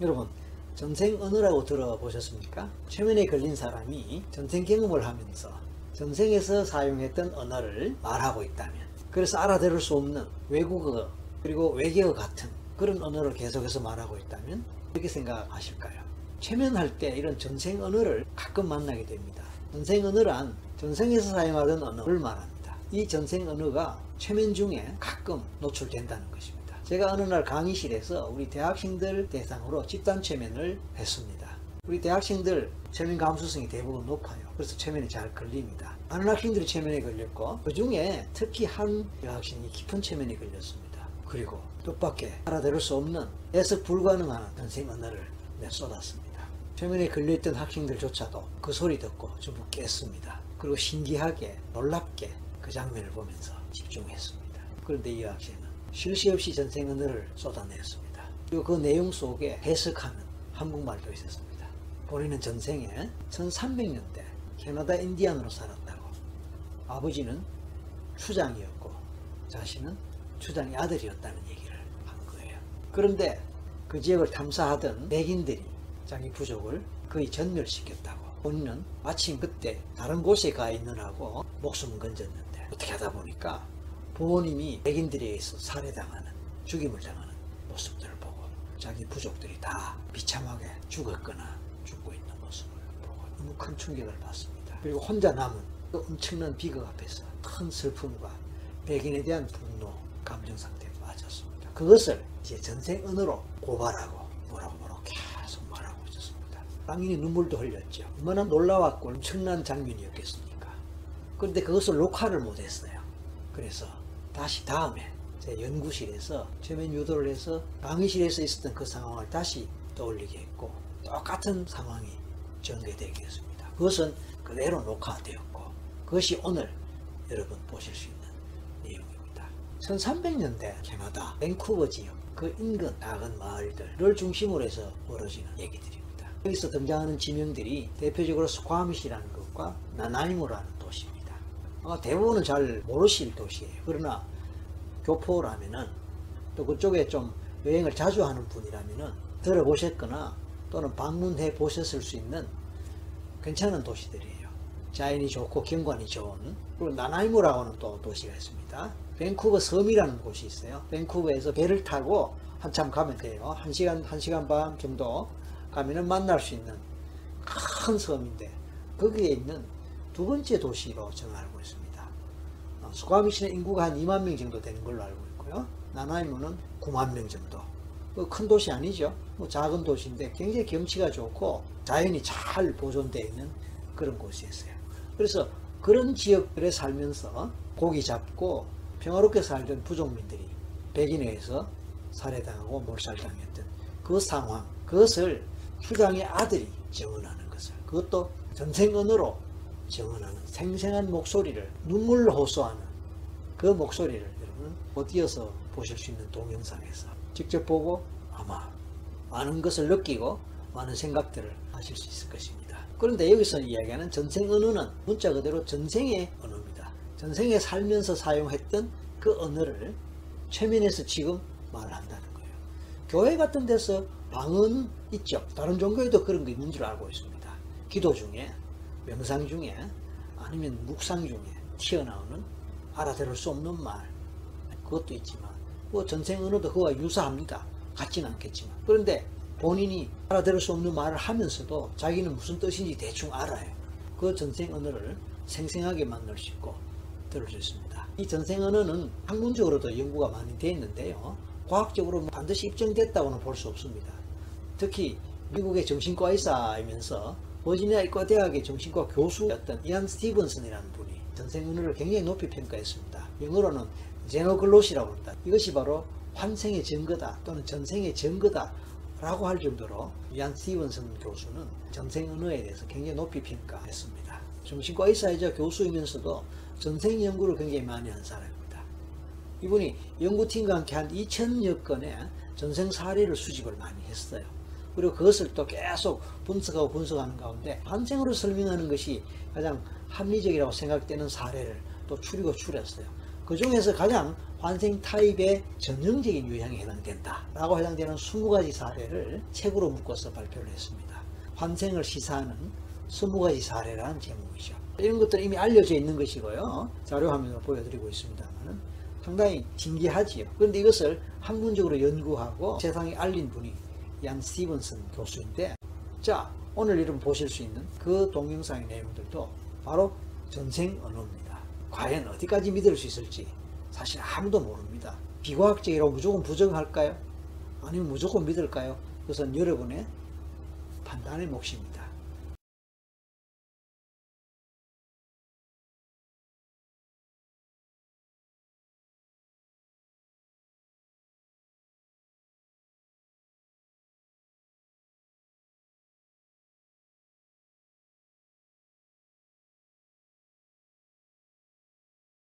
여러분 전생 언어라고 들어보셨습니까? 최면에 걸린 사람이 전생 경험을 하면서 전생에서 사용했던 언어를 말하고 있다면 그래서 알아들을 수 없는 외국어 그리고 외계어 같은 그런 언어를 계속해서 말하고 있다면 어떻게 생각하실까요? 최면할 때 이런 전생 언어를 가끔 만나게 됩니다. 전생 언어란 전생에서 사용하던 언어를 말합니다. 이 전생 언어가 최면 중에 가끔 노출된다는 것입니다. 제가 어느 날 강의실에서 우리 대학생들 대상으로 집단 최면을 했습니다. 우리 대학생들 최면 감수성이 대부분 높아요. 그래서 최면에 잘 걸립니다. 많은 학생들이 최면에 걸렸고 그 중에 특히 한 여학생이 깊은 최면에 걸렸습니다. 그리고 뜻밖의 알아들을 수 없는 해석 불가능한 전생 언어를 내쏟았습니다. 최면에 걸려있던 학생들조차도 그 소리 듣고 전부 깼습니다. 그리고 신기하게 놀랍게 그 장면을 보면서 집중했습니다. 그런데 이 학생은 쉴 새 없이 전생 언어를 쏟아냈습니다. 그리고 그 내용 속에 해석하는 한국말도 있었습니다. 본인은 전생에 1300년대 캐나다 인디안으로 살았다고 아버지는 추장이었고 자신은 추장의 아들이었다는 얘기를 한 거예요. 그런데 그 지역을 탐사하던 백인들이 자기 부족을 거의 전멸시켰다고 본인은 마침 그때 다른 곳에 가 있느라고 목숨을 건졌는데 어떻게 하다 보니까 부모님이 백인들에 의해서 살해당하는 죽임을 당하는 모습들을 보고 자기 부족들이 다 비참하게 죽었거나 죽고 있는 모습을 보고 너무 큰 충격을 받습니다. 그리고 혼자 남은 그 엄청난 비극 앞에서 큰 슬픔과 백인에 대한 분노, 감정 상태에 빠졌습니다. 그것을 이제 전생 언어로 고발하고 뭐라고 뭐라고 계속 말하고 있었습니다. 당연히 눈물도 흘렸죠. 얼마나 놀라웠고 엄청난 장면이었겠습니까? 그런데 그것을 녹화를 못했어요. 그래서 다시 다음에 제 연구실에서 최면 유도를 해서 강의실에서 있었던 그 상황을 다시 떠올리게 했고 똑같은 상황이 전개되게 했습니다. 그것은 그대로 녹화되었고 그것이 오늘 여러분 보실 수 있는 내용입니다. 1300년대 캐나다 밴쿠버 지역 그 인근 작은 마을들을 중심으로 해서 벌어지는 얘기들입니다. 여기서 등장하는 지명들이 대표적으로 스쿼밋이라는 것과 나나이모라는. 아마 대부분은 잘 모르실 도시예요. 그러나 교포라면은 또 그쪽에 좀 여행을 자주 하는 분이라면은 들어보셨거나 또는 방문해 보셨을 수 있는 괜찮은 도시들이에요. 자연이 좋고 경관이 좋은 그리고 나나이모라고 하는 또 도시가 있습니다. 밴쿠버 섬이라는 곳이 있어요. 밴쿠버에서 배를 타고 한참 가면 돼요. 한 시간 한 시간 반 정도 가면은 만날 수 있는 큰 섬인데 거기에 있는 두 번째 도시로 저는 알고 있습니다. 어, 스과미시는 인구가 한 2만 명 정도 되는 걸로 알고 있고요. 나나이모는 9만 명 정도. 그큰 도시 아니죠. 뭐 작은 도시인데 굉장히 경치가 좋고 자연이 잘 보존되어 있는 그런 곳이었어요. 그래서 그런 지역들에 살면서 고기 잡고 평화롭게 살던 부족민들이 백인에 의해서 살해당하고 몰살당했던 그 상황, 그것을 추장의 아들이 증언하는 것을, 그것도 전생 언어로 증언하는 생생한 목소리를 눈물로 호소하는 그 목소리를 여러분 못 이어서 보실 수 있는 동영상에서 직접 보고 아마 많은 것을 느끼고 많은 생각들을 하실 수 있을 것입니다. 그런데 여기서 이야기하는 전생 언어는 문자 그대로 전생의 언어입니다. 전생에 살면서 사용했던 그 언어를 최면에서 지금 말한다는 거예요. 교회 같은 데서 방언 있죠. 다른 종교에도 그런 게 있는 줄 알고 있습니다. 기도 중에, 명상 중에, 아니면 묵상 중에 튀어나오는 알아들을 수 없는 말, 그것도 있지만, 뭐 전생 언어도 그와 유사합니다. 같지는 않겠지만. 그런데 본인이 알아들을 수 없는 말을 하면서도 자기는 무슨 뜻인지 대충 알아요. 그 전생 언어를 생생하게 만날 수 있고 들을 수 있습니다. 이 전생 언어는 학문적으로도 연구가 많이 되어 있는데요. 과학적으로 뭐 반드시 입증됐다고는 볼 수 없습니다. 특히 미국의 정신과 의사이면서 버지니아 의과 대학의 정신과 교수였던 이안 스티븐슨이라는 분이 전생 언어를 굉장히 높이 평가했습니다. 영어로는 제노글롯이라고 합니다. 이것이 바로 환생의 증거다 또는 전생의 증거다 라고 할 정도로 이안 스티븐슨 교수는 전생 언어에 대해서 굉장히 높이 평가했습니다. 정신과 의사이자 교수이면서도 전생 연구를 굉장히 많이 한 사람입니다. 이분이 연구팀과 함께 한 2천여 건의 전생 사례를 수집을 많이 했어요. 그리고 그것을 또 계속 분석하고 분석하는 가운데 환생으로 설명하는 것이 가장 합리적이라고 생각되는 사례를 또 추리고 추렸어요. 그 중에서 가장 환생 타입의 전형적인 유형에 해당된다 라고 해당되는 20가지 사례를 책으로 묶어서 발표를 했습니다. 환생을 시사하는 20가지 사례라는 제목이죠. 이런 것들은 이미 알려져 있는 것이고요. 자료화면으로 보여드리고 있습니다만 상당히 신기하지요. 그런데 이것을 학문적으로 연구하고 세상에 알린 분이 얀 스티븐슨 교수인데 자 오늘 이름 보실 수 있는 그 동영상의 내용들도 바로 전생 언어입니다. 과연 어디까지 믿을 수 있을지 사실 아무도 모릅니다. 비과학적이라고 무조건 부정할까요? 아니면 무조건 믿을까요? 그것은 여러분의 판단의 몫입니다.